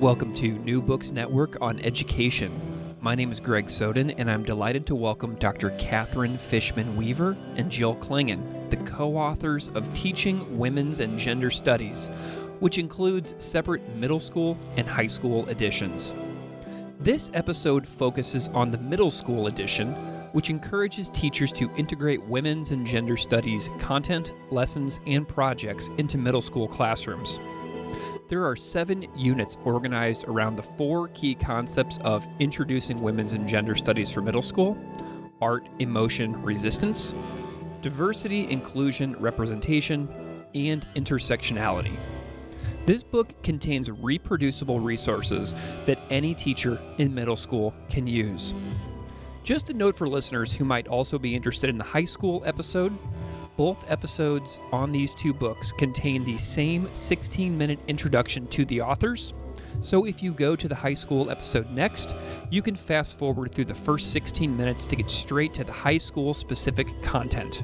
Welcome to New Books Network on Education. My name is Greg Soden, and I'm delighted to welcome Dr. Kathryn Fishman Weaver and Jill Clingan, the co authors of Teaching Women's and Gender Studies, which includes separate middle school and high school editions. This episode focuses on the middle school edition, which encourages teachers to integrate women's and gender studies content, lessons, and projects into middle school classrooms. There are seven units organized around the four key concepts of introducing women's and gender studies for middle school art, emotion, resistance, diversity, inclusion, representation, and intersectionality. This book contains reproducible resources that any teacher in middle school can use. Just a note for listeners who might also be interested in the high school episode both episodes on these two books contain the same 16 minute introduction to the authors. So if you go to the high school episode next, you can fast forward through the first 16 minutes to get straight to the high school specific content.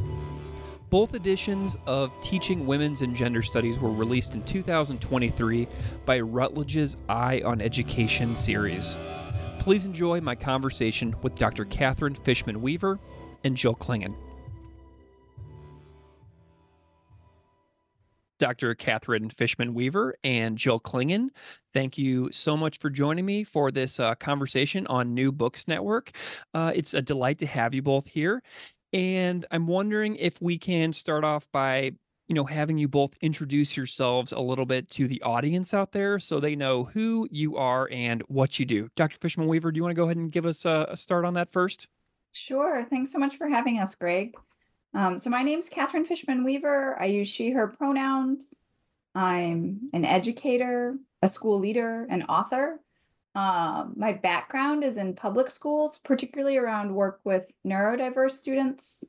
Both editions of Teaching Women's and Gender Studies were released in 2023 by Routledge's Eye on Education series. Please enjoy my conversation with Dr. Kathryn Fishman Weaver and Jill Clingan. Dr. Kathryn Fishman Weaver and Jill Clingan. Thank you so much for joining me for this uh, conversation on New Books Network. Uh, it's a delight to have you both here. And I'm wondering if we can start off by you know having you both introduce yourselves a little bit to the audience out there so they know who you are and what you do dr fishman weaver do you want to go ahead and give us a, a start on that first sure thanks so much for having us greg um, so my name's Kathryn Fishman Weaver. I use she, her pronouns. I'm an educator, a school leader, an author. Um, my background is in public schools, particularly around work with neurodiverse students.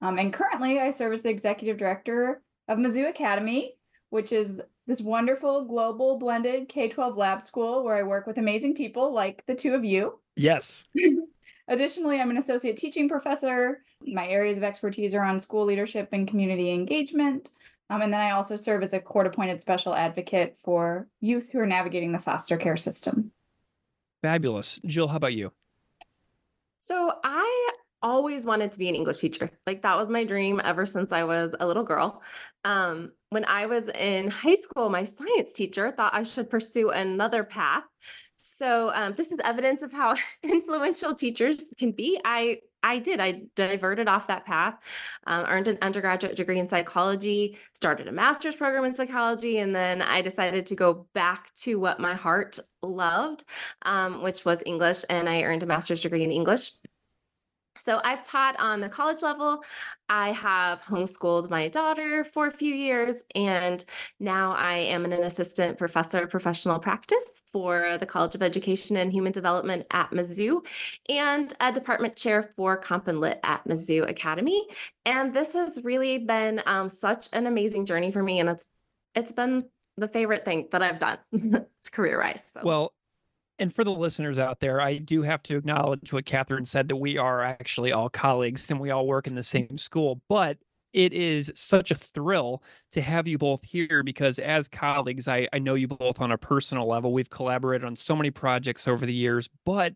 Um, and currently, I serve as the executive director of Mizzou Academy, which is this wonderful global blended K 12 lab school where I work with amazing people like the two of you. Yes. Additionally, I'm an associate teaching professor. My areas of expertise are on school leadership and community engagement. Um, and then I also serve as a court appointed special advocate for youth who are navigating the foster care system. Fabulous. Jill, how about you? So I always wanted to be an English teacher. Like that was my dream ever since I was a little girl. Um, when I was in high school, my science teacher thought I should pursue another path. So um, this is evidence of how influential teachers can be. I I did. I diverted off that path, um, earned an undergraduate degree in psychology, started a master's program in psychology, and then I decided to go back to what my heart loved, um, which was English, and I earned a master's degree in English. So I've taught on the college level. I have homeschooled my daughter for a few years, and now I am an assistant professor of professional practice for the College of Education and Human Development at Mizzou, and a department chair for Comp and Lit at Mizzou Academy. And this has really been um, such an amazing journey for me, and it's it's been the favorite thing that I've done. it's career wise. So. Well, and for the listeners out there, I do have to acknowledge what Kathryn said that we are actually all colleagues and we all work in the same school. But it is such a thrill to have you both here because as colleagues, I, I know you both on a personal level. We've collaborated on so many projects over the years, but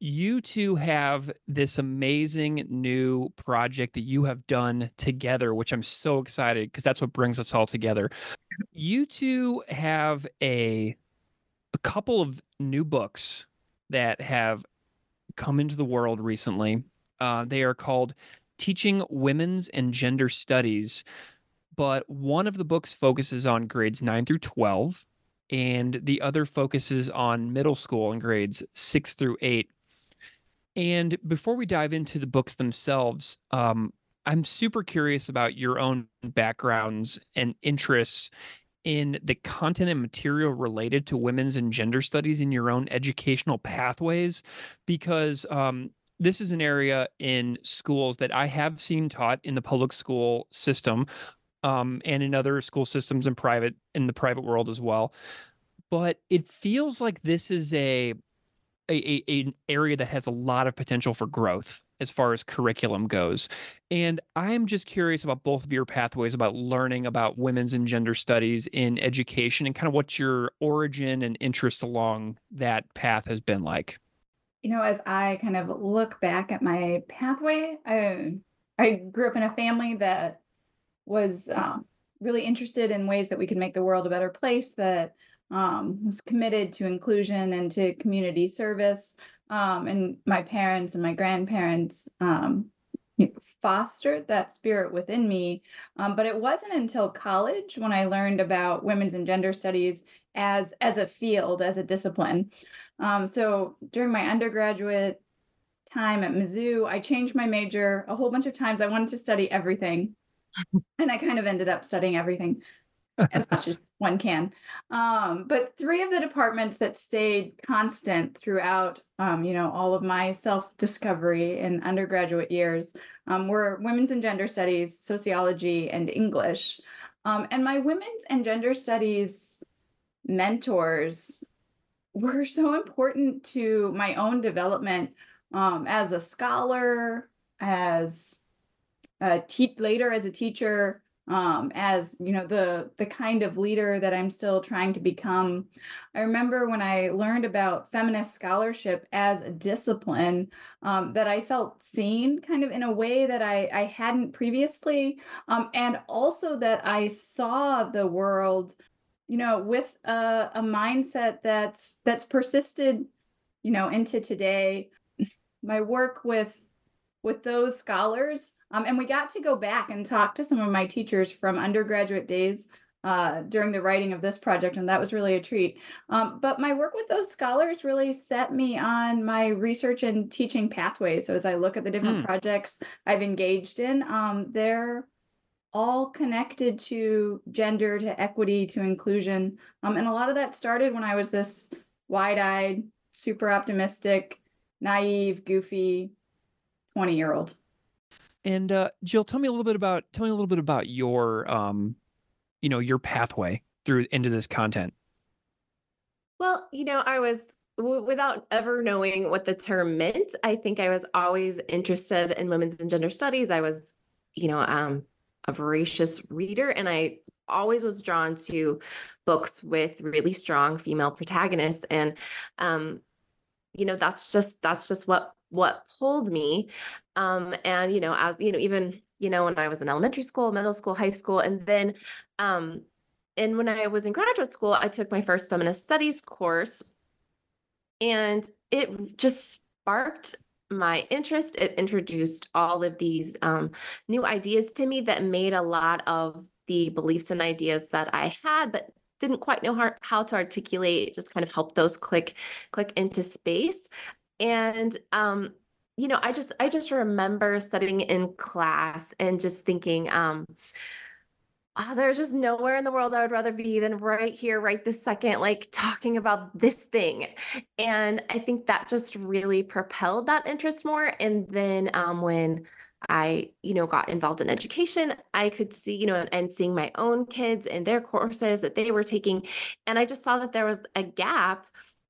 you two have this amazing new project that you have done together, which I'm so excited because that's what brings us all together. You two have a a couple of new books that have come into the world recently. Uh, they are called Teaching Women's and Gender Studies, but one of the books focuses on grades 9 through 12, and the other focuses on middle school and grades 6 through 8. And before we dive into the books themselves, um, I'm super curious about your own backgrounds and interests in the content and material related to women's and gender studies in your own educational pathways, because um, this is an area in schools that I have seen taught in the public school system um, and in other school systems and private in the private world as well. But it feels like this is a a, a, an area that has a lot of potential for growth as far as curriculum goes. And I'm just curious about both of your pathways about learning about women's and gender studies in education and kind of what your origin and interest along that path has been like. You know, as I kind of look back at my pathway, I, I grew up in a family that was um, really interested in ways that we could make the world a better place, that um, was committed to inclusion and to community service. Um, and my parents and my grandparents um, fostered that spirit within me. Um, but it wasn't until college when I learned about women's and gender studies as as a field, as a discipline. Um, so during my undergraduate time at Mizzou, I changed my major a whole bunch of times. I wanted to study everything. and I kind of ended up studying everything as much as one can. Um, but three of the departments that stayed constant throughout, um, you know, all of my self-discovery in undergraduate years um, were women's and gender studies, sociology, and English. Um, and my women's and gender studies mentors were so important to my own development um, as a scholar, as a te- later as a teacher, um, as you know the the kind of leader that I'm still trying to become. I remember when I learned about feminist scholarship as a discipline um, that I felt seen kind of in a way that I I hadn't previously, um, and also that I saw the world, you know, with a, a mindset that's that's persisted, you know, into today. My work with with those scholars um, and we got to go back and talk to some of my teachers from undergraduate days uh, during the writing of this project, and that was really a treat. Um, but my work with those scholars really set me on my research and teaching pathway. So as I look at the different mm. projects I've engaged in, um, they're all connected to gender, to equity, to inclusion. Um, and a lot of that started when I was this wide eyed, super optimistic, naive, goofy 20 year old. And uh, Jill, tell me a little bit about tell me a little bit about your um, you know, your pathway through into this content. Well, you know, I was w- without ever knowing what the term meant. I think I was always interested in women's and gender studies. I was, you know, um, a voracious reader, and I always was drawn to books with really strong female protagonists. And, um, you know, that's just that's just what what pulled me um, and you know as you know even you know when i was in elementary school middle school high school and then um, and when i was in graduate school i took my first feminist studies course and it just sparked my interest. It introduced all of these um, new ideas to me that made a lot of the beliefs and ideas that i had but didn't quite know how, how to articulate just kind of help those click click into space and um you know i just i just remember studying in class and just thinking um oh, there's just nowhere in the world I would rather be than right here, right this second, like talking about this thing. And I think that just really propelled that interest more. And then um, when I, you know, got involved in education, I could see, you know, and seeing my own kids and their courses that they were taking. And I just saw that there was a gap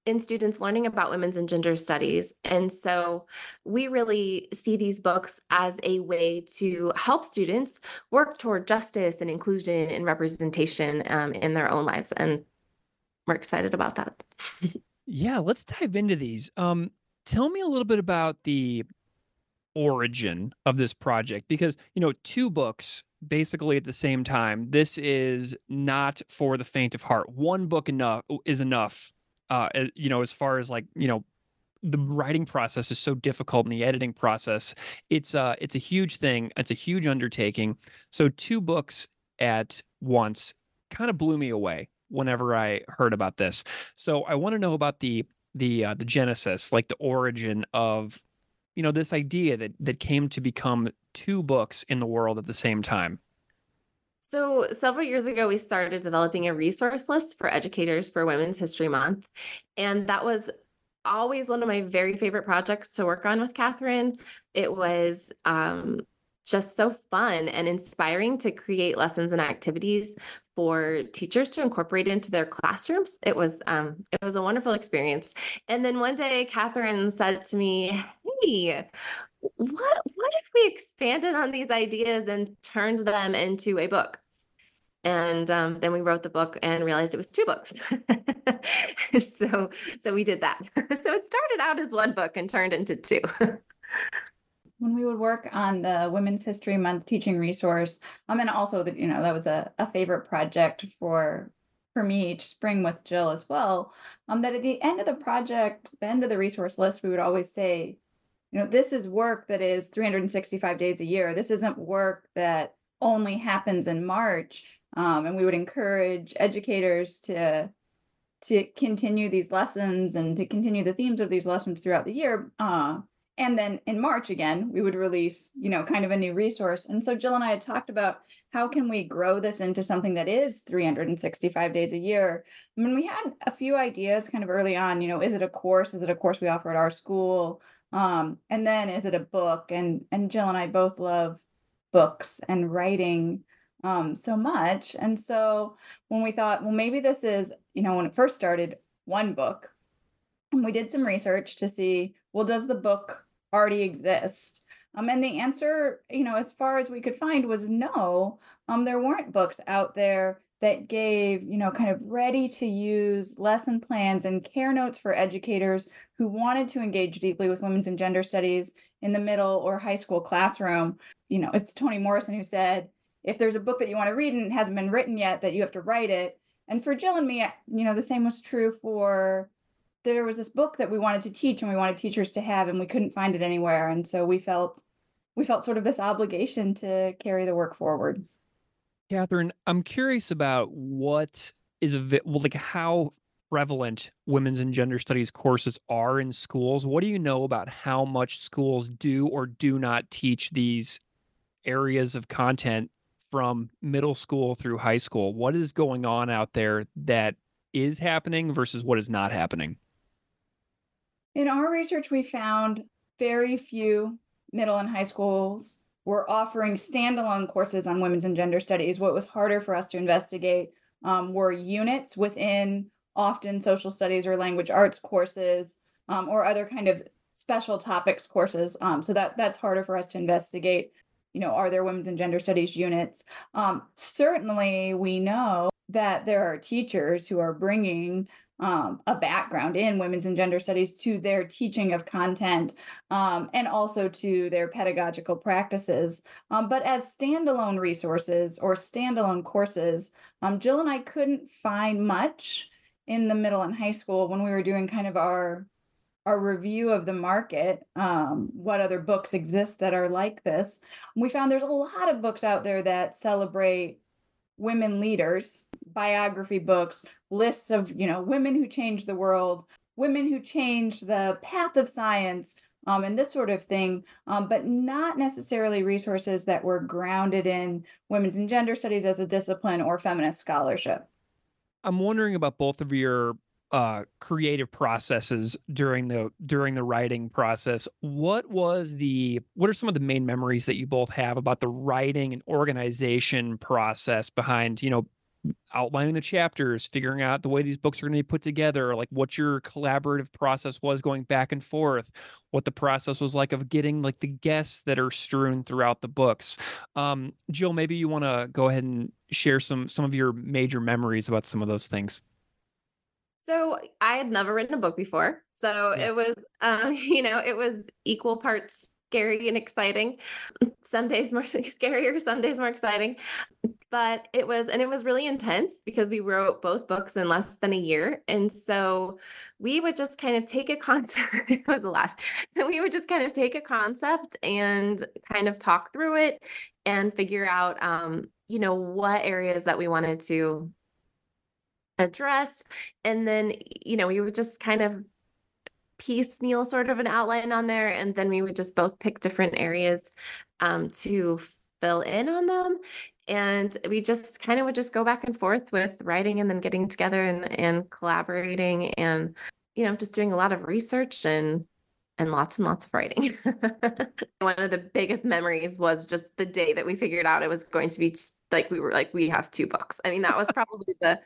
in students learning about women's and gender studies. And so we really see these books as a way to help students work toward justice and inclusion and representation um, in their own lives. And we're excited about that. yeah, let's dive into these. Um, tell me a little bit about the origin of this project because, you know, two books basically at the same time. This is not for the faint of heart. One book enough is enough uh, you know, as far as like, you know, the writing process is so difficult and the editing process. It's uh it's a huge thing. It's a huge undertaking. So two books at once kind of blew me away whenever I heard about this. So I want to know about the the uh, the genesis, like the origin of you know, this idea that that came to become two books in the world at the same time? So, several years ago, we started developing a resource list for educators for Women's History Month. And that was always one of my very favorite projects to work on with Kathryn. It was um, just so fun and inspiring to create lessons and activities for teachers to incorporate into their classrooms. It was um, it was a wonderful experience. And then one day, Kathryn said to me, "Hey, what what if we expanded on these ideas and turned them into a book?" And um, then we wrote the book and realized it was two books. so so we did that. so it started out as one book and turned into two. when we would work on the Women's History Month teaching resource, um, and also that you know that was a, a favorite project for for me each spring with Jill as well. Um, that at the end of the project, the end of the resource list, we would always say, you know, this is work that is 365 days a year. This isn't work that only happens in March. Um, and we would encourage educators to to continue these lessons and to continue the themes of these lessons throughout the year. Uh, and then in March again, we would release, you know, kind of a new resource. And so Jill and I had talked about how can we grow this into something that is 365 days a year. I mean, we had a few ideas kind of early on, you know, is it a course? Is it a course we offer at our school? Um, and then is it a book? And and Jill and I both love books and writing um, so much. And so when we thought, well, maybe this is, you know, when it first started, one book, and we did some research to see, well, does the book already exist? Um, and the answer, you know, as far as we could find was no. Um, there weren't books out there that gave, you know, kind of ready to use lesson plans and care notes for educators who wanted to engage deeply with women's and gender studies in the middle or high school classroom. You know, it's Toni Morrison who said, if there's a book that you want to read and it hasn't been written yet, that you have to write it. And for Jill and me, you know, the same was true for there was this book that we wanted to teach and we wanted teachers to have and we couldn't find it anywhere. And so we felt we felt sort of this obligation to carry the work forward. Kathryn i'm curious about what is a well, like how prevalent women's and gender studies courses are in schools. What do you know about how much schools do or do not teach these areas of content from middle school through high school what is going on out there that is happening versus what is not happening in our research, we found very few middle and high schools were offering standalone courses on women's and gender studies. What was harder for us to investigate um, were units within often social studies or language arts courses um, or other kind of special topics courses. Um, so that that's harder for us to investigate. You know, are there women's and gender studies units? Um, certainly, we know that there are teachers who are bringing um, a background in women's and gender studies to their teaching of content um, and also to their pedagogical practices. Um, but as standalone resources or standalone courses, um, Jill and I couldn't find much in the middle and high school when we were doing kind of our our review of the market, um, what other books exist that are like this. We found there's a lot of books out there that celebrate women leaders, biography books, lists of, you know, women who changed the world, women who changed the path of science, um, and this sort of thing, um, but not necessarily resources that were grounded in women's and gender studies as a discipline or feminist scholarship. I'm wondering about both of your uh, creative processes during the during the writing process. What was the what are some of the main memories that you both have about the writing and organization process behind you know outlining the chapters, figuring out the way these books are going to be put together, like what your collaborative process was going back and forth, what the process was like of getting like the guests that are strewn throughout the books. Um, Jill, maybe you want to go ahead and share some some of your major memories about some of those things. So I had never written a book before. So yeah. it was, um, you know, it was equal parts scary and exciting. Some days more scarier, some days more exciting. But it was, and it was really intense because we wrote both books in less than a year. And so we would just kind of take a concept, it was a lot. So we would just kind of take a concept and kind of talk through it and figure out, um, you know, what areas that we wanted to address and then you know we would just kind of piecemeal sort of an outline on there, and then we would just both pick different areas um, to fill in on them. And we just kind of would just go back and forth with writing and then getting together and, and collaborating and, you know, just doing a lot of research and and lots and lots of writing. One of the biggest memories was just the day that we figured out it was going to be like we were like we have two books. I mean, that was probably the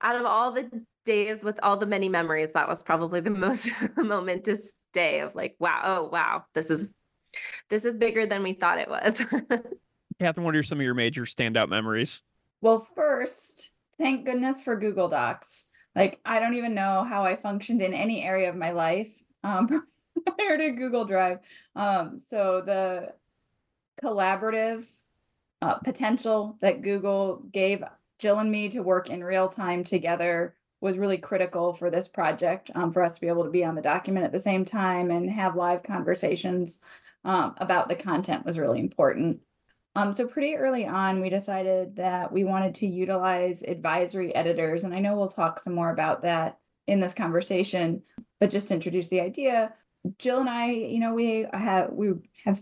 out of all the days with all the many memories, that was probably the most momentous day of like, wow, oh wow, this is this is bigger than we thought it was. Kathryn, what are some of your major standout memories? Well, first, thank goodness for Google Docs. Like, I don't even know how I functioned in any area of my life um, prior to Google Drive. Um, so the collaborative uh, potential that Google gave Jill and me to work in real time together was really critical for this project um, for us to be able to be on the document at the same time and have live conversations um, about the content was really important. Um, so pretty early on, we decided that we wanted to utilize advisory editors, and I know we'll talk some more about that in this conversation. But just to introduce the idea, Jill and I, you know, we have we have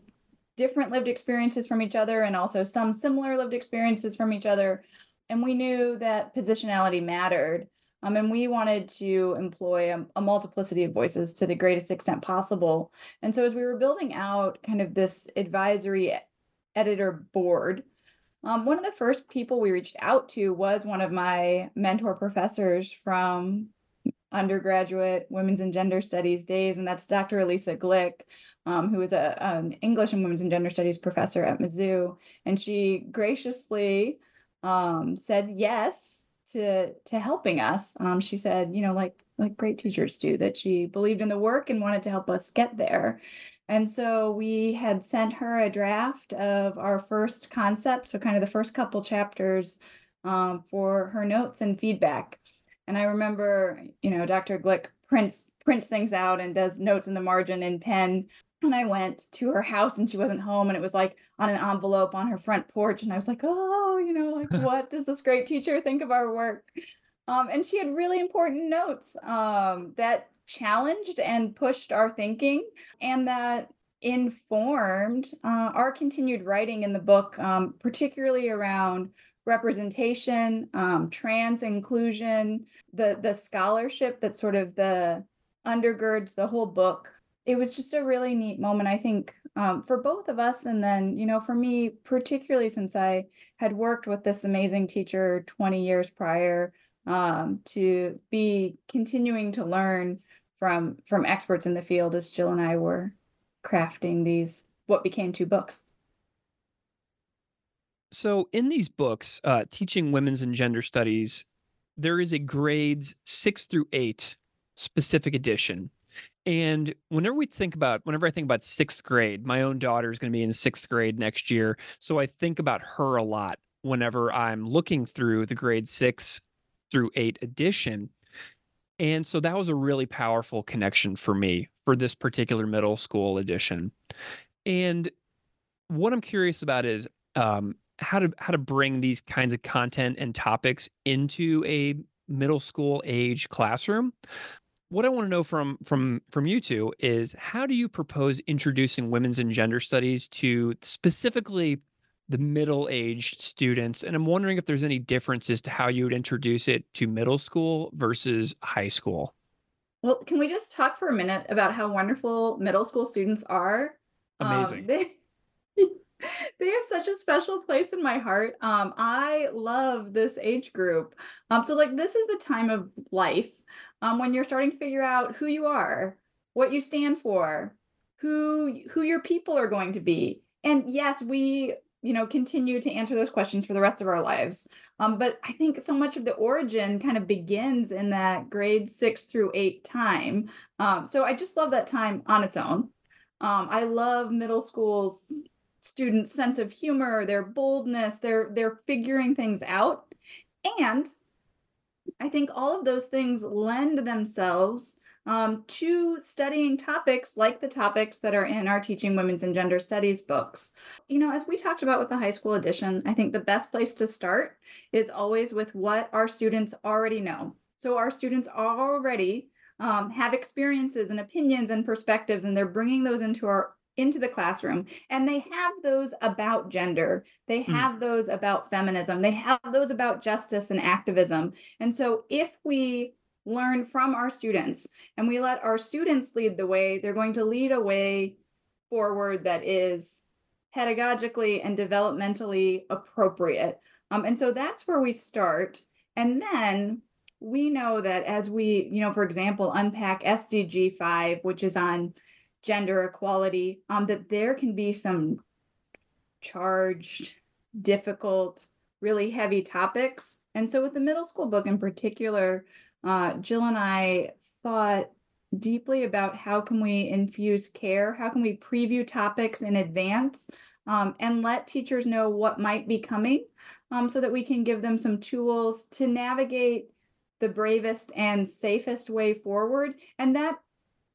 different lived experiences from each other, and also some similar lived experiences from each other, and we knew that positionality mattered. Um, and we wanted to employ a, a, multiplicity of voices to the greatest extent possible. And so, as we were building out kind of this advisory editor board, um, one of the first people we reached out to was one of my mentor professors from undergraduate women's and gender studies days, and that's Dr. Elisa Glick, um, who is a, an English and women's and gender studies professor at Mizzou. And she graciously um, said yes to to helping us. Um, she said, you know, like like great teachers do, that she believed in the work and wanted to help us get there. And so we had sent her a draft of our first concept, so kind of the first couple chapters um, for her notes and feedback. And I remember, you know, Dr. Glick prints prints things out and does notes in the margin in pen and I went to her house and she wasn't home and it was like on an envelope on her front porch and I was like, "Oh, you know, like what does this great teacher think of our work?" Um, and she had really important notes um, that challenged and pushed our thinking and that informed uh, our continued writing in the book, um, particularly around representation, um, trans inclusion, the the scholarship that sort of the undergirds the whole book it was just a really neat moment, I think, um, for both of us. And then, you know, for me, particularly since I had worked with this amazing teacher 20 years prior, um, to be continuing to learn from from experts in the field as Jill and I were crafting these what became two books. So, in these books, uh, teaching women's and gender studies, there is a grades six through eight specific edition and whenever we think about, whenever I think about sixth grade, my own daughter is going to be in sixth grade next year. So I think about her a lot whenever I'm looking through the grade six through eight edition. And so that was a really powerful connection for me for this particular middle school edition. And what I'm curious about is um, how to how to bring these kinds of content and topics into a middle school age classroom what I want to know from from from you two is how do you propose introducing women's and gender studies to specifically the middle-aged students and I'm wondering if there's any differences to how you would introduce it to middle school versus high school. Well, can we just talk for a minute about how wonderful middle school students are? Amazing. Um, they, they have such a special place in my heart. Um, I love this age group. Um, so like this is the time of life um, when you're starting to figure out who you are, what you stand for, who who your people are going to be. And yes, we you know continue to answer those questions for the rest of our lives. Um, but I think so much of the origin kind of begins in that grade six through eight time. Um, so I just love that time on its own. Um, I love middle school's students' sense of humor, their boldness, their they're figuring things out. And I think all of those things lend themselves um, to studying topics like the topics that are in our Teaching Women's and Gender Studies books. You know, as we talked about with the high school edition, I think the best place to start is always with what our students already know. So our students already um, have experiences and opinions and perspectives, and they're bringing those into our into the classroom and they have those about gender they Hmm. have those about feminism they have those about justice and activism. And so if we learn from our students and we let our students lead the way they're going to lead a way forward that is pedagogically and developmentally appropriate. Um, and so that's where we start. And then we know that as we you know for example unpack sdg 5 which is on gender equality, um, that there can be some charged, difficult, really heavy topics. And so, with the middle school book in particular, uh, Jill and I thought deeply about how can we infuse care, how can we preview topics in advance, um, and let teachers know what might be coming, um, so that we can give them some tools to navigate the bravest and safest way forward. And that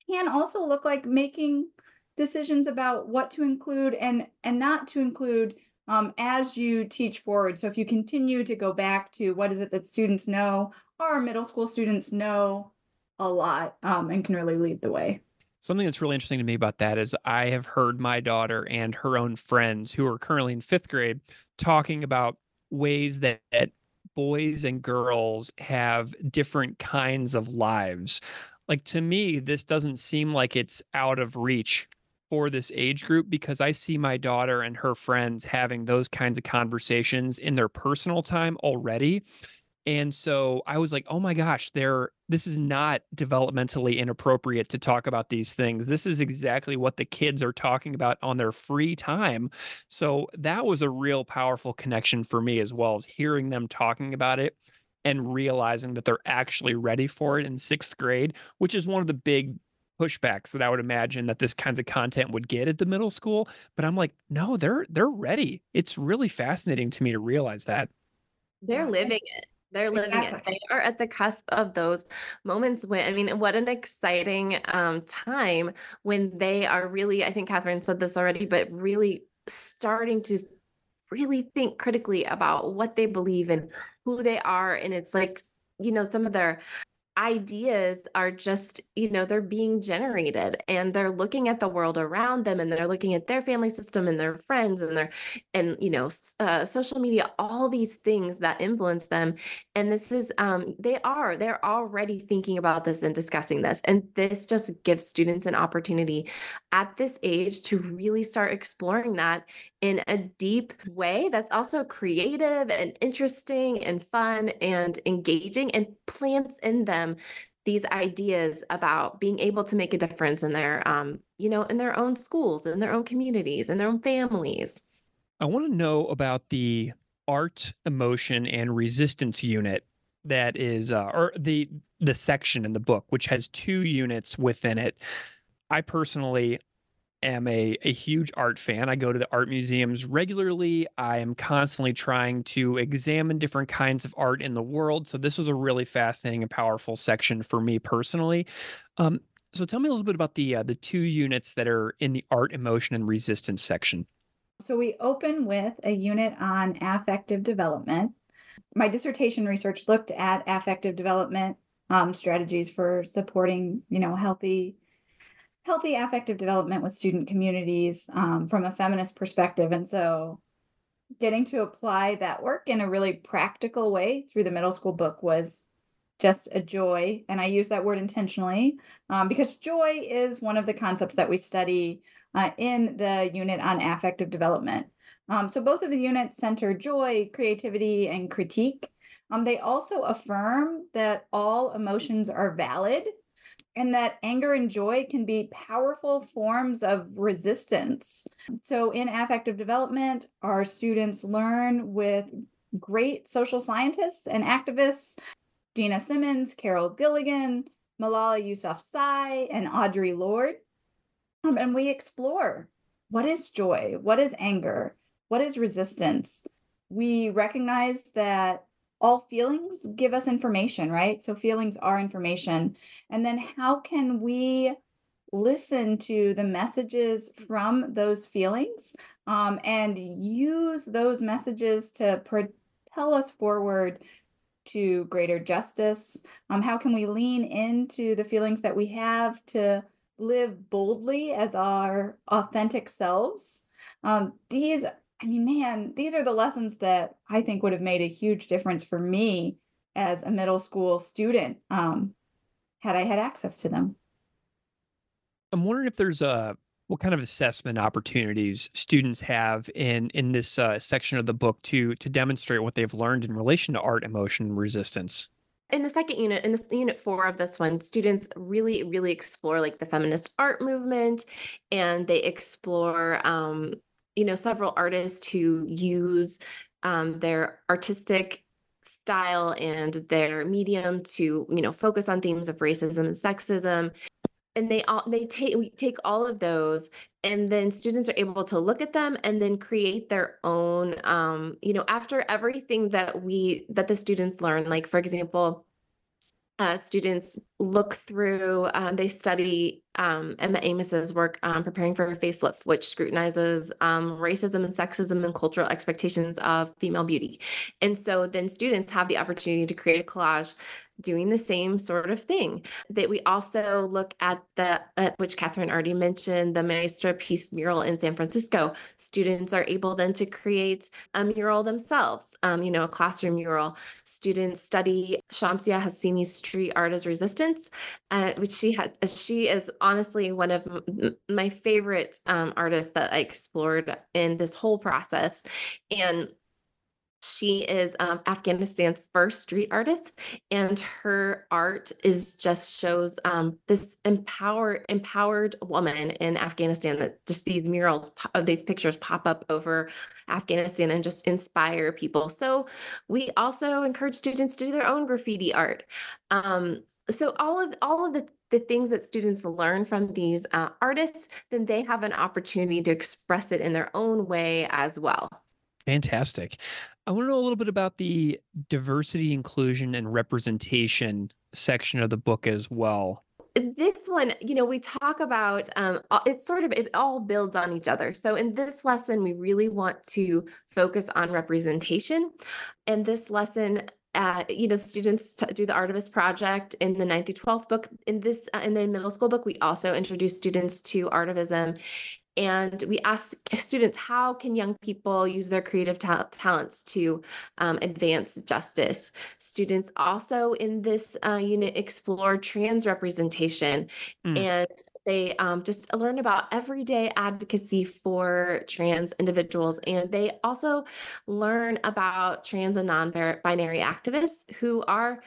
can also look like making decisions about what to include and and not to include um, as you teach forward. So if you continue to go back to what is it that students know, our middle school students know a lot um, and can really lead the way. Something that's really interesting to me about that is I have heard my daughter and her own friends who are currently in fifth grade talking about ways that, that boys and girls have different kinds of lives. Like to me, this doesn't seem like it's out of reach for this age group because I see my daughter and her friends having those kinds of conversations in their personal time already. And so I was like, "Oh my gosh, there this is not developmentally inappropriate to talk about these things. This is exactly what the kids are talking about on their free time." So that was a real powerful connection for me as well as hearing them talking about it and realizing that they're actually ready for it in 6th grade, which is one of the big pushbacks that I would imagine that this kinds of content would get at the middle school, but I'm like, "No, they're they're ready." It's really fascinating to me to realize that. They're living it. They're living it. They are at the cusp of those moments when, I mean, what an exciting um, time when they are really, I think Kathryn said this already, but really starting to really think critically about what they believe and who they are. And it's like, you know, some of their ideas are just, you know, they're being generated and they're looking at the world around them and they're looking at their family system and their friends and their, and, you know, uh, social media, all these things that influence them. And this is, um, they are, they're already thinking about this and discussing this. And this just gives students an opportunity at this age to really start exploring that in a deep way that's also creative and interesting and fun and engaging and plants in them these ideas about being able to make a difference in their um you know in their own schools in their own communities in their own families I want to know about the art, emotion, and resistance unit that is, uh, or the the section in the book, which has two units within it. I personally am a, a huge art fan. I go to the art museums regularly. I am constantly trying to examine different kinds of art in the world. So this was a really fascinating and powerful section for me personally. Um, so tell me a little bit about the uh, the two units that are in the art, emotion, and resistance section. So we open with a unit on affective development. My dissertation research looked at affective development um, strategies for supporting, you know, healthy, healthy affective development with student communities um, from a feminist perspective. And so, getting to apply that work in a really practical way through the middle school book was just a joy. And I use that word intentionally um, because joy is one of the concepts that we study uh, in the unit on affective development. Um, so both of the units center joy, creativity, and critique. Um, they also affirm that all emotions are valid and that anger and joy can be powerful forms of resistance. So in affective development, our students learn with great social scientists and activists, Dena Simmons, Carol Gilligan, Malala Yousafzai, and Audre Lorde. Um, and we explore what is joy? What is anger? What is resistance? We recognize that all feelings give us information, right? So feelings are information. And then how can we listen to the messages from those feelings um, and use those messages to propel us forward to greater justice? Um, how can we lean into the feelings that we have to live boldly as our authentic selves? Um, these, I mean, man, these are the lessons that I think would have made a huge difference for me as a middle school student um, had I had access to them. I'm wondering if there's a what kind of assessment opportunities students have in in this uh, section of the book to to demonstrate what they've learned in relation to art, emotion, resistance. In the second unit, in this unit four of this one, students really, really explore like the feminist art movement, and they explore, um, you know, several artists who use um, their artistic style and their medium to, you know, focus on themes of racism and sexism. And they all they take we take all of those and then students are able to look at them and then create their own um, you know after everything that we that the students learn like for example uh, students look through, um, they study um, Emma Amos's work, um, Preparing for a Facelift, which scrutinizes um, racism and sexism and cultural expectations of female beauty. And so then students have the opportunity to create a collage doing the same sort of thing. That we also look at the, uh, which Kathryn already mentioned, the MaestraPeace mural in San Francisco. Students are able then to create a mural themselves, um, you know, a classroom mural. Students study Shamsia Hassani's street art as resistance, uh, which she had, she is honestly one of my favorite um, artists that I explored in this whole process. And she is um, Afghanistan's first street artist, and her art is just shows um, this empowered empowered woman in Afghanistan. That just these murals of these pictures pop up over Afghanistan and just inspire people. So we also encourage students to do their own graffiti art. Um, so all of all of the the things that students learn from these uh, artists, then they have an opportunity to express it in their own way as well. Fantastic. I want to know a little bit about the diversity, inclusion, and representation section of the book as well. This one, you know, we talk about um, sort of it all builds on each other. So in this lesson, we really want to focus on representation. And this lesson uh, you know, students do the Artivist project in the 9th through 12th book. In this, uh, in the middle school book, we also introduce students to Artivism and we ask students how can young people use their creative ta- talents to um, advance justice students also in this uh, unit explore trans representation mm. and they um, just learn about everyday advocacy for trans individuals and they also learn about trans and non-binary activists who are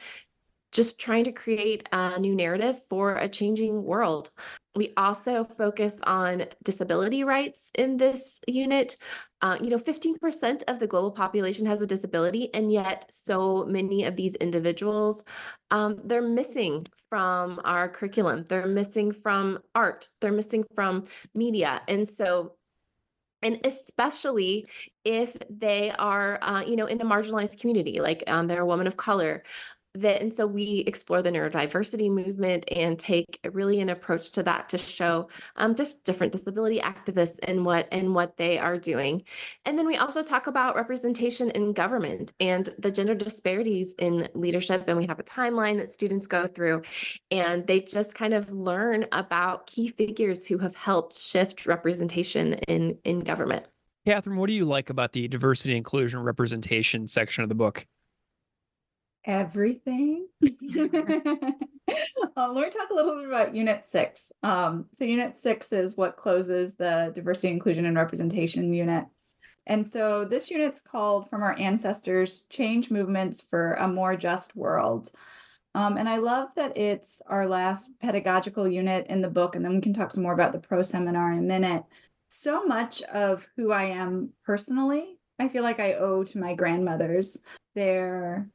just trying to create a new narrative for a changing world. We also focus on disability rights in this unit. Uh, you know, 15% of the global population has a disability, and yet so many of these individuals, um, they're missing from our curriculum. They're missing from art. They're missing from media. And so and especially if they are uh, you know in a marginalized community like um, they're a woman of color that and so we explore the neurodiversity movement and take really an approach to that to show um, dif- different disability activists and what and what they are doing. And then we also talk about representation in government and the gender disparities in leadership and we have a timeline that students go through and they just kind of learn about key figures who have helped shift representation in in government. Kathryn what do you like about the diversity inclusion representation section of the book everything. um, let me talk a little bit about Unit 6. Um, so, Unit 6 is what closes the Diversity, Inclusion, and Representation unit. And so, this unit's called From Our Ancestors Change Movements for a More Just World. Um, and I love that it's our last pedagogical unit in the book, and then we can talk some more about the pro seminar in a minute. So much of who I am personally, I feel like I owe to my grandmothers. Their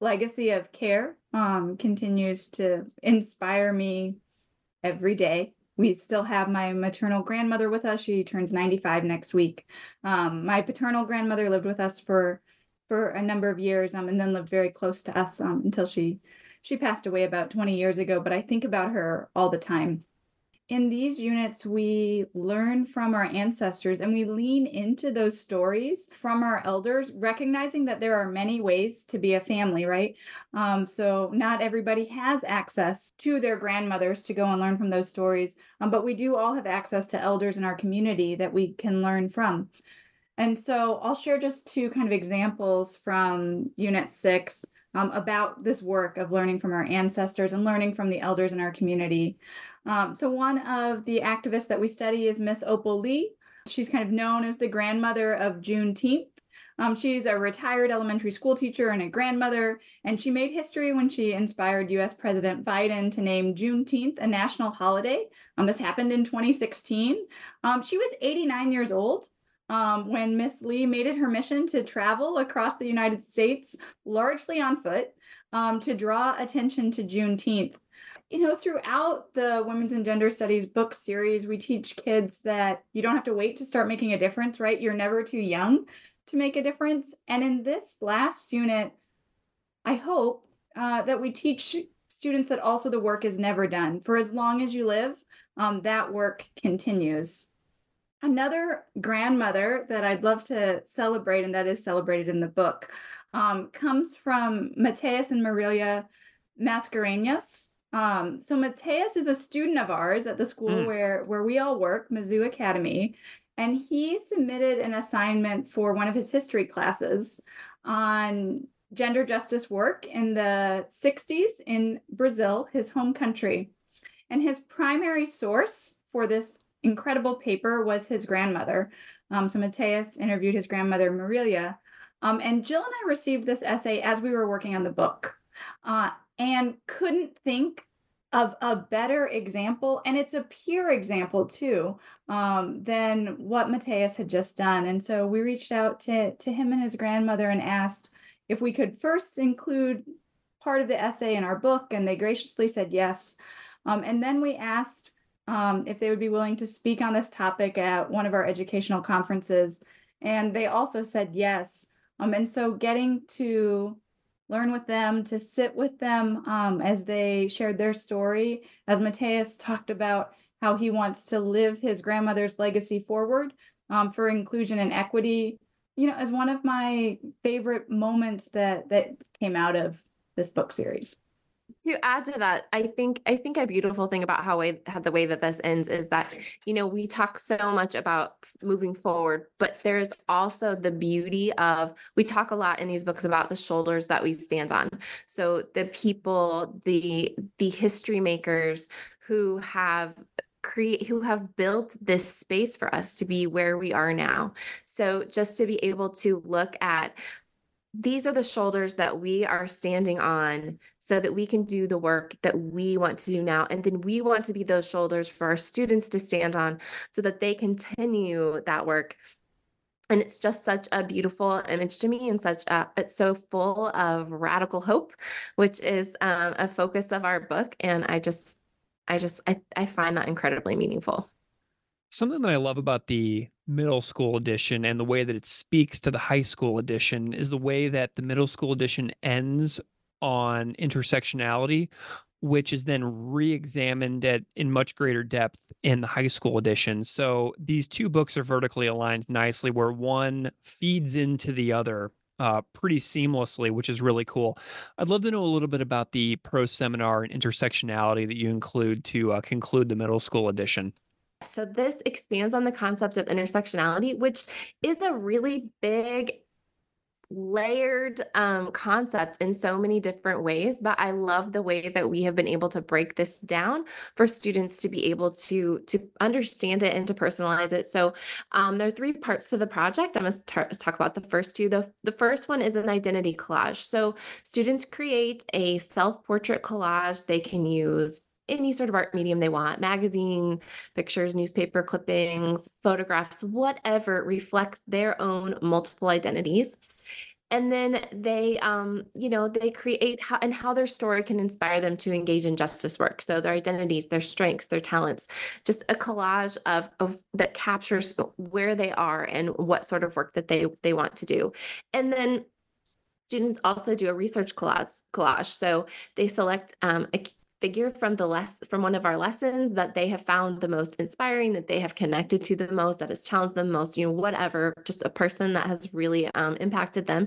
legacy of care um, continues to inspire me every day. We still have my maternal grandmother with us. She turns 95 next week. Um, my paternal grandmother lived with us for for a number of years um, and then lived very close to us um, until she she passed away about 20 years ago. But I think about her all the time. In these units, we learn from our ancestors and we lean into those stories from our elders, recognizing that there are many ways to be a family, right? Um, so, not everybody has access to their grandmothers to go and learn from those stories, um, but we do all have access to elders in our community that we can learn from. And so, I'll share just two kind of examples from Unit 6 um, about this work of learning from our ancestors and learning from the elders in our community. Um, so one of the activists that we study is Miss Opal Lee. She's kind of known as the grandmother of Juneteenth. Um, she's a retired elementary school teacher and a grandmother, and she made history when she inspired US President Biden to name Juneteenth a national holiday. Um, this happened in 2016. Um, she was 89 years old um, when Miss Lee made it her mission to travel across the United States, largely on foot, um, to draw attention to Juneteenth you know, throughout the Women's and Gender Studies book series, we teach kids that you don't have to wait to start making a difference, right? You're never too young to make a difference. And in this last unit, I hope uh, that we teach students that also the work is never done. For as long as you live, um, that work continues. Another grandmother that I'd love to celebrate, and that is celebrated in the book, um, comes from Mateus and Marilia Mascarenhas. Um, so Mateus is a student of ours at the school mm. where where we all work, Mizzou Academy, and he submitted an assignment for one of his history classes on gender justice work in the 60s in Brazil, his home country. And his primary source for this incredible paper was his grandmother. Um, so Mateus interviewed his grandmother, Marilia. Um, and Jill and I received this essay as we were working on the book. Uh, and couldn't think of a better example and it's a peer example too um, than what mateus had just done. And so we reached out to, to him and his grandmother and asked if we could first include part of the essay in our book and they graciously said yes. Um, and then we asked um, if they would be willing to speak on this topic at one of our educational conferences and they also said yes. Um, and so getting to learn with them, to sit with them um, as they shared their story. As Mateus talked about how he wants to live his grandmother's legacy forward um, for inclusion and equity, you know, as one of my favorite moments that that came out of this book series to add to that i think i think a beautiful thing about how way how the way that this ends is that you know we talk so much about moving forward but there's also the beauty of we talk a lot in these books about the shoulders that we stand on. So the people the the history makers who have create who have built this space for us to be where we are now. So just to be able to look at these are the shoulders that we are standing on so that we can do the work that we want to do now. And then we want to be those shoulders for our students to stand on so that they continue that work. And it's just such a beautiful image to me and such a, it's so full of radical hope, which is um, a focus of our book. And I just, I just, I, I find that incredibly meaningful. Something that I love about the middle school edition and the way that it speaks to the high school edition is the way that the middle school edition ends on intersectionality, which is then re-examined at in much greater depth in the high school edition. So these two books are vertically aligned nicely, where one feeds into the other uh, pretty seamlessly, which is really cool. I'd love to know a little bit about the pro seminar and intersectionality that you include to uh, conclude the middle school edition. So, this expands on the concept of intersectionality, which is a really big layered um, concept in so many different ways but i love the way that we have been able to break this down for students to be able to to understand it and to personalize it. So um, there are three parts to the project. I'm going to talk about the first two. The, the first one is an identity collage. So students create a self-portrait collage they can use any sort of art medium they want magazine pictures newspaper clippings photographs whatever reflects their own multiple identities. And then they um, you know they create how and how their story can inspire them to engage in justice work. So their identities their strengths their talents just a collage of, of that captures where they are and what sort of work that they they want to do. And then students also do a research collage collage. So they select um, a figure from the less from one of our lessons that they have found the most inspiring that they have connected to the most that has challenged them most you know whatever just a person that has really um, impacted them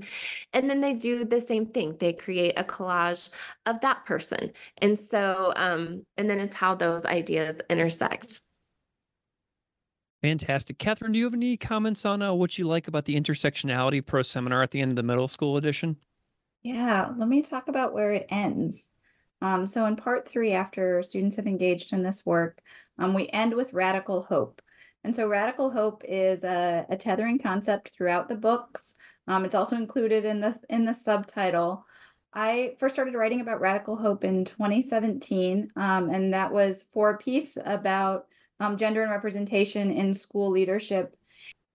and then they do the same thing they create a collage of that person and so um, and then it's how those ideas intersect Fantastic. Kathryn, do you have any comments on uh, what you like about the intersectionality pro seminar at the end of the middle school edition? Yeah, let me talk about where it ends. Um, so in part three, after students have engaged in this work, um, we end with radical hope. And so radical hope is a, a tethering concept throughout the books. Um, it's also included in the in the subtitle. I first started writing about radical hope in 2017, um, and that was for a piece about um, gender and representation in school leadership.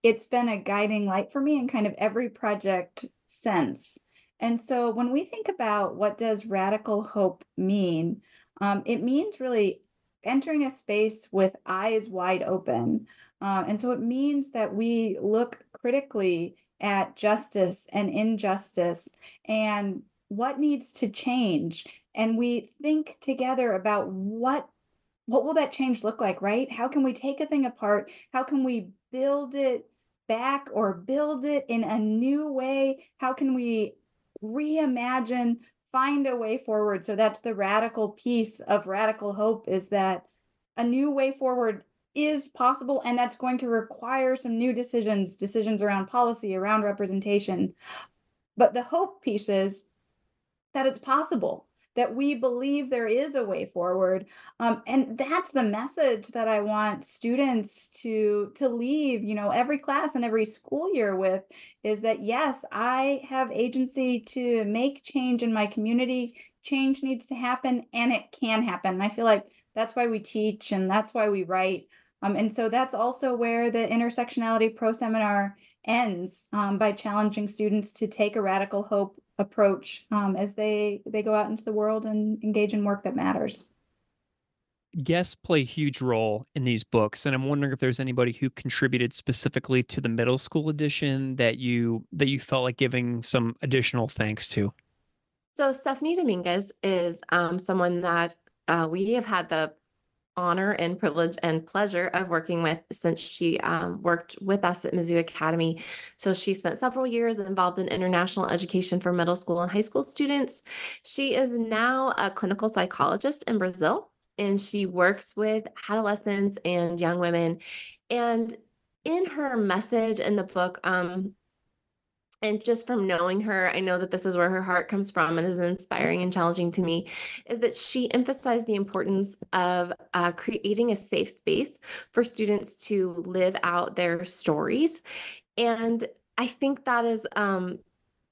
It's been a guiding light for me in kind of every project since. And so when we think about what does radical hope mean, um, it means really entering a space with eyes wide open. Uh, and so it means that we look critically at justice and injustice and what needs to change. And we think together about what what will that change look like, right? How can we take a thing apart? How can we build it back or build it in a new way? How can we reimagine, find a way forward? So that's the radical piece of radical hope is that a new way forward is possible and that's going to require some new decisions, decisions around policy, around representation. But the hope piece is that it's possible that we believe there is a way forward um, and that's the message that i want students to to leave you know every class and every school year with is that yes i have agency to make change in my community. Change needs to happen and it can happen. And i feel like that's why we teach and that's why we write um, and so that's also where the intersectionality pro seminar ends um, by challenging students to take a radical hope approach um, as they they go out into the world and engage in work that matters. Guests play a huge role in these books and i'm wondering if there's anybody who contributed specifically to the middle school edition that you that you felt like giving some additional thanks to. So stephanie dominguez is um, someone that uh, we have had the honor and privilege and pleasure of working with since she um, worked with us at Mizzou Academy. So she spent several years involved in international education for middle school and high school students. She is now a clinical psychologist in Brazil and she works with adolescents and young women. And in her message in the book, um, and just from knowing her, I know that this is where her heart comes from and is inspiring and challenging to me, is that she emphasized the importance of uh, creating a safe space for students to live out their stories. And I think that is um,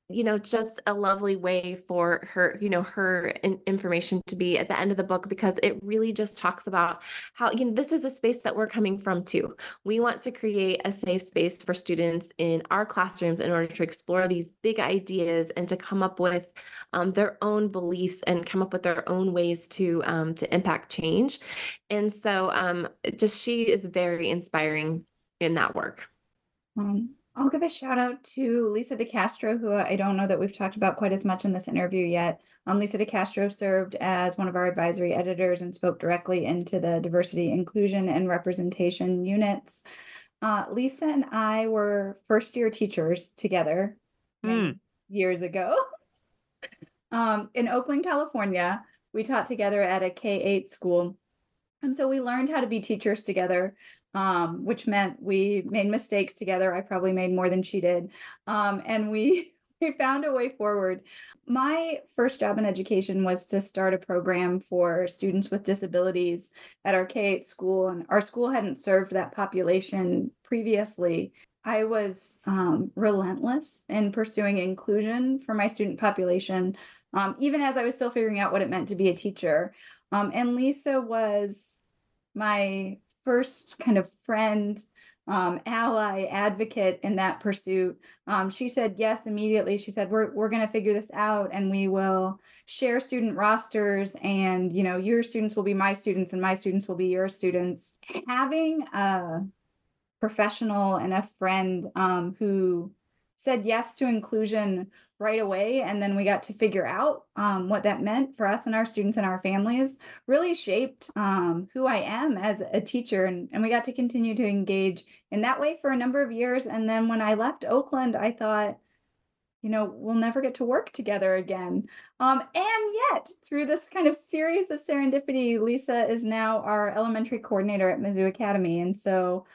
you know just a lovely way for her you know her in- information to be at the end of the book because it really just talks about how you know this is a space that we're coming from too. We want to create a safe space for students in our classrooms in order to explore these big ideas and to come up with um, their own beliefs and come up with their own ways to um, to impact change. And so um, just she is very inspiring in that work. Um, I'll give a shout out to Lisa DeCastro, who I don't know that we've talked about quite as much in this interview yet. Um, Lisa DeCastro served as one of our advisory editors and spoke directly into the diversity, inclusion, and representation units. Uh, Lisa and I were first year teachers together mm. years ago um, in Oakland, California. We taught together at a K 8 school. And so we learned how to be teachers together um, which meant we made mistakes together. I probably made more than she did. Um, and we we found a way forward. My first job in education was to start a program for students with disabilities at our K 8 school, and our school hadn't served that population previously. I was um, relentless in pursuing inclusion for my student population, um, even as I was still figuring out what it meant to be a teacher. Um, and Lisa was my first kind of friend, um, ally, advocate in that pursuit. Um, she said yes immediately. She said, "We're we're going to figure this out, and we will share student rosters, and you know, your students will be my students, and my students will be your students." Having a professional and a friend um, who said yes to inclusion right away. And then we got to figure out um, what that meant for us and our students and our families, really shaped um, who I am as a teacher. And, and we got to continue to engage in that way for a number of years. And then when I left Oakland, I thought, you know, we'll never get to work together again. Um, and yet, through this kind of series of serendipity, Lisa is now our elementary coordinator at Mizzou Academy. And so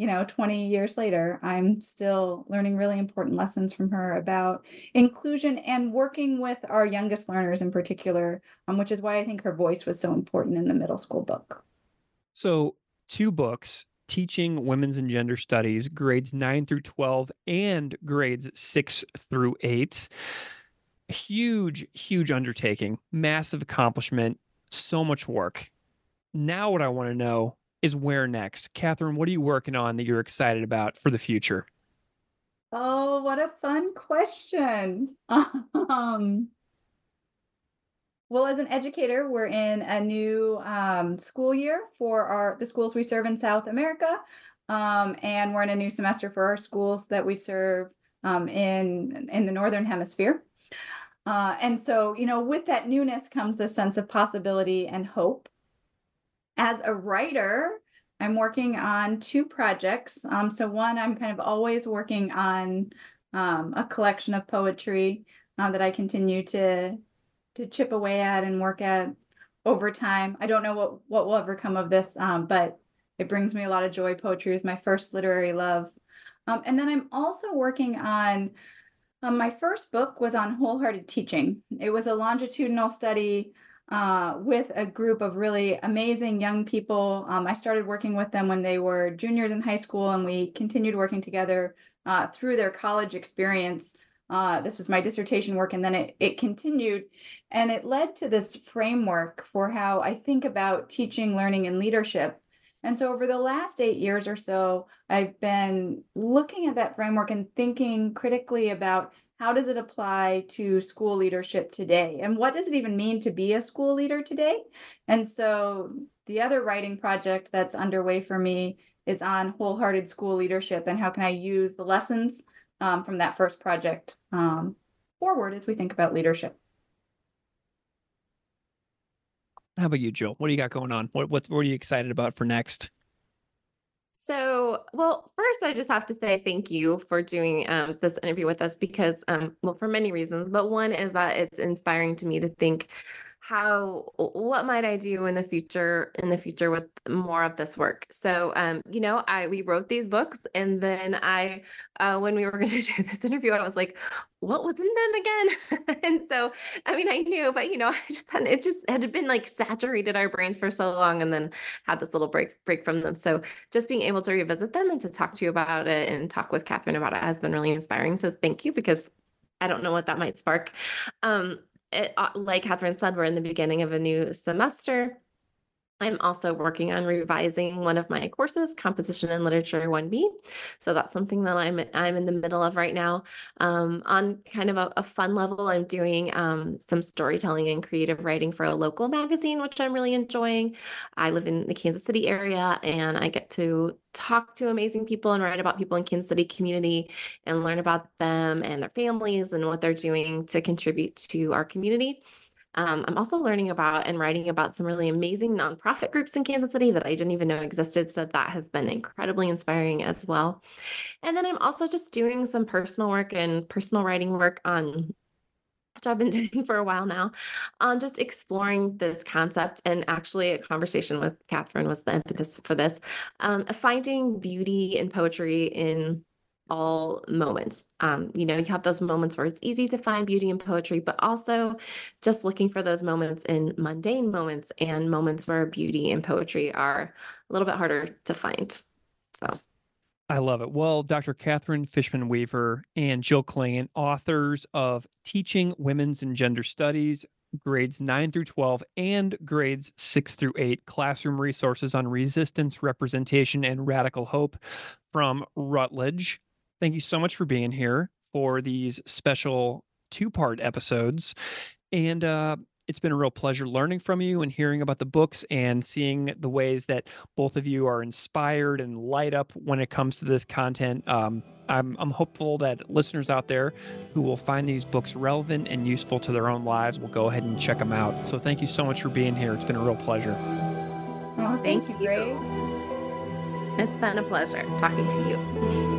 you know, 20 years later, I'm still learning really important lessons from her about inclusion and working with our youngest learners in particular, um, which is why I think her voice was so important in the middle school book. So, two books teaching women's and gender studies, grades 9 through 12 and grades 6 through 8. Huge, huge undertaking, massive accomplishment, so much work. Now, what I want to know is where next? Kathryn, what are you working on that you're excited about for the future? Oh, what a fun question. Um, well, as an educator, we're in a new um, school year for our the schools we serve in South America, um, and we're in a new semester for our schools that we serve um, in in the northern hemisphere. Uh, and so, you know, with that newness comes this sense of possibility and hope as a writer, I'm working on two projects. Um, so one, I'm kind of always working on um, a collection of poetry uh, that I continue to to chip away at and work at over time. I don't know what what will ever come of this, um, but it brings me a lot of joy. Poetry is my first literary love, um, and then I'm also working on. Um, my first book was on wholehearted teaching. It was a longitudinal study uh, with a group of really amazing young people. Um, I started working with them when they were juniors in high school, and we continued working together uh, through their college experience. Uh, this was my dissertation work, and then it, it continued, and it led to this framework for how I think about teaching, learning, and leadership. And so, over the last eight years or so, I've been looking at that framework and thinking critically about how does it apply to school leadership today? And what does it even mean to be a school leader today? And so the other writing project that's underway for me is on wholehearted school leadership and how can I use the lessons um, from that first project um, forward as we think about leadership. How about you, Jill? What do you got going on? What, what's, what are you excited about for next? So, well, first, I just have to say thank you for doing um, this interview with us because, um, well, for many reasons, but one is that it's inspiring to me to think how what might I do in the future in the future with more of this work. So um, you know, I we wrote these books and then I uh, when we were going to do this interview, I was like, what was in them again? and so I mean I knew, but you know, I just had it just had been like saturated our brains for so long and then had this little break break from them. So just being able to revisit them and to talk to you about it and talk with Kathryn about it has been really inspiring. So thank you because I don't know what that might spark. Um, it, uh, like Kathryn said, we're in the beginning of a new semester. I'm also working on revising one of my courses, Composition and Literature 1B. So that's something that I'm I'm in the middle of right now. Um, on kind of a, a, fun level, I'm doing um, some storytelling and creative writing for a local magazine, which I'm really enjoying. I live in the Kansas City area, and I get to talk to amazing people and write about people in Kansas City community and learn about them and their families and what they're doing to contribute to our community. Um, I'm also learning about and writing about some really amazing nonprofit groups in Kansas City that I didn't even know existed. So that has been incredibly inspiring as well. And then I'm also just doing some personal work and personal writing work on which I've been doing for a while now, on just exploring this concept. And actually, a conversation with Kathryn was the impetus for this. Um, finding beauty and poetry in all moments. Um, you know, you have those moments where it's easy to find beauty in poetry, but also just looking for those moments in mundane moments and moments where beauty and poetry are a little bit harder to find. So. I love it. Well, Dr. Kathryn Fishman Weaver and Jill Clingan, authors of Teaching Women's and Gender Studies, grades 9 through 12 and grades 6 through 8 classroom resources on resistance representation and radical hope from Routledge Thank you so much for being here for these special two part episodes. And uh, It's been a real pleasure learning from you and hearing about the books and seeing the ways that both of you are inspired and light up when it comes to this content. Um, I'm, I'm hopeful that listeners out there who will find these books relevant and useful to their own lives will go ahead and check them out. So thank you so much for being here. It's been a real pleasure. Oh, thank, you. Greg. It's been a pleasure talking to you.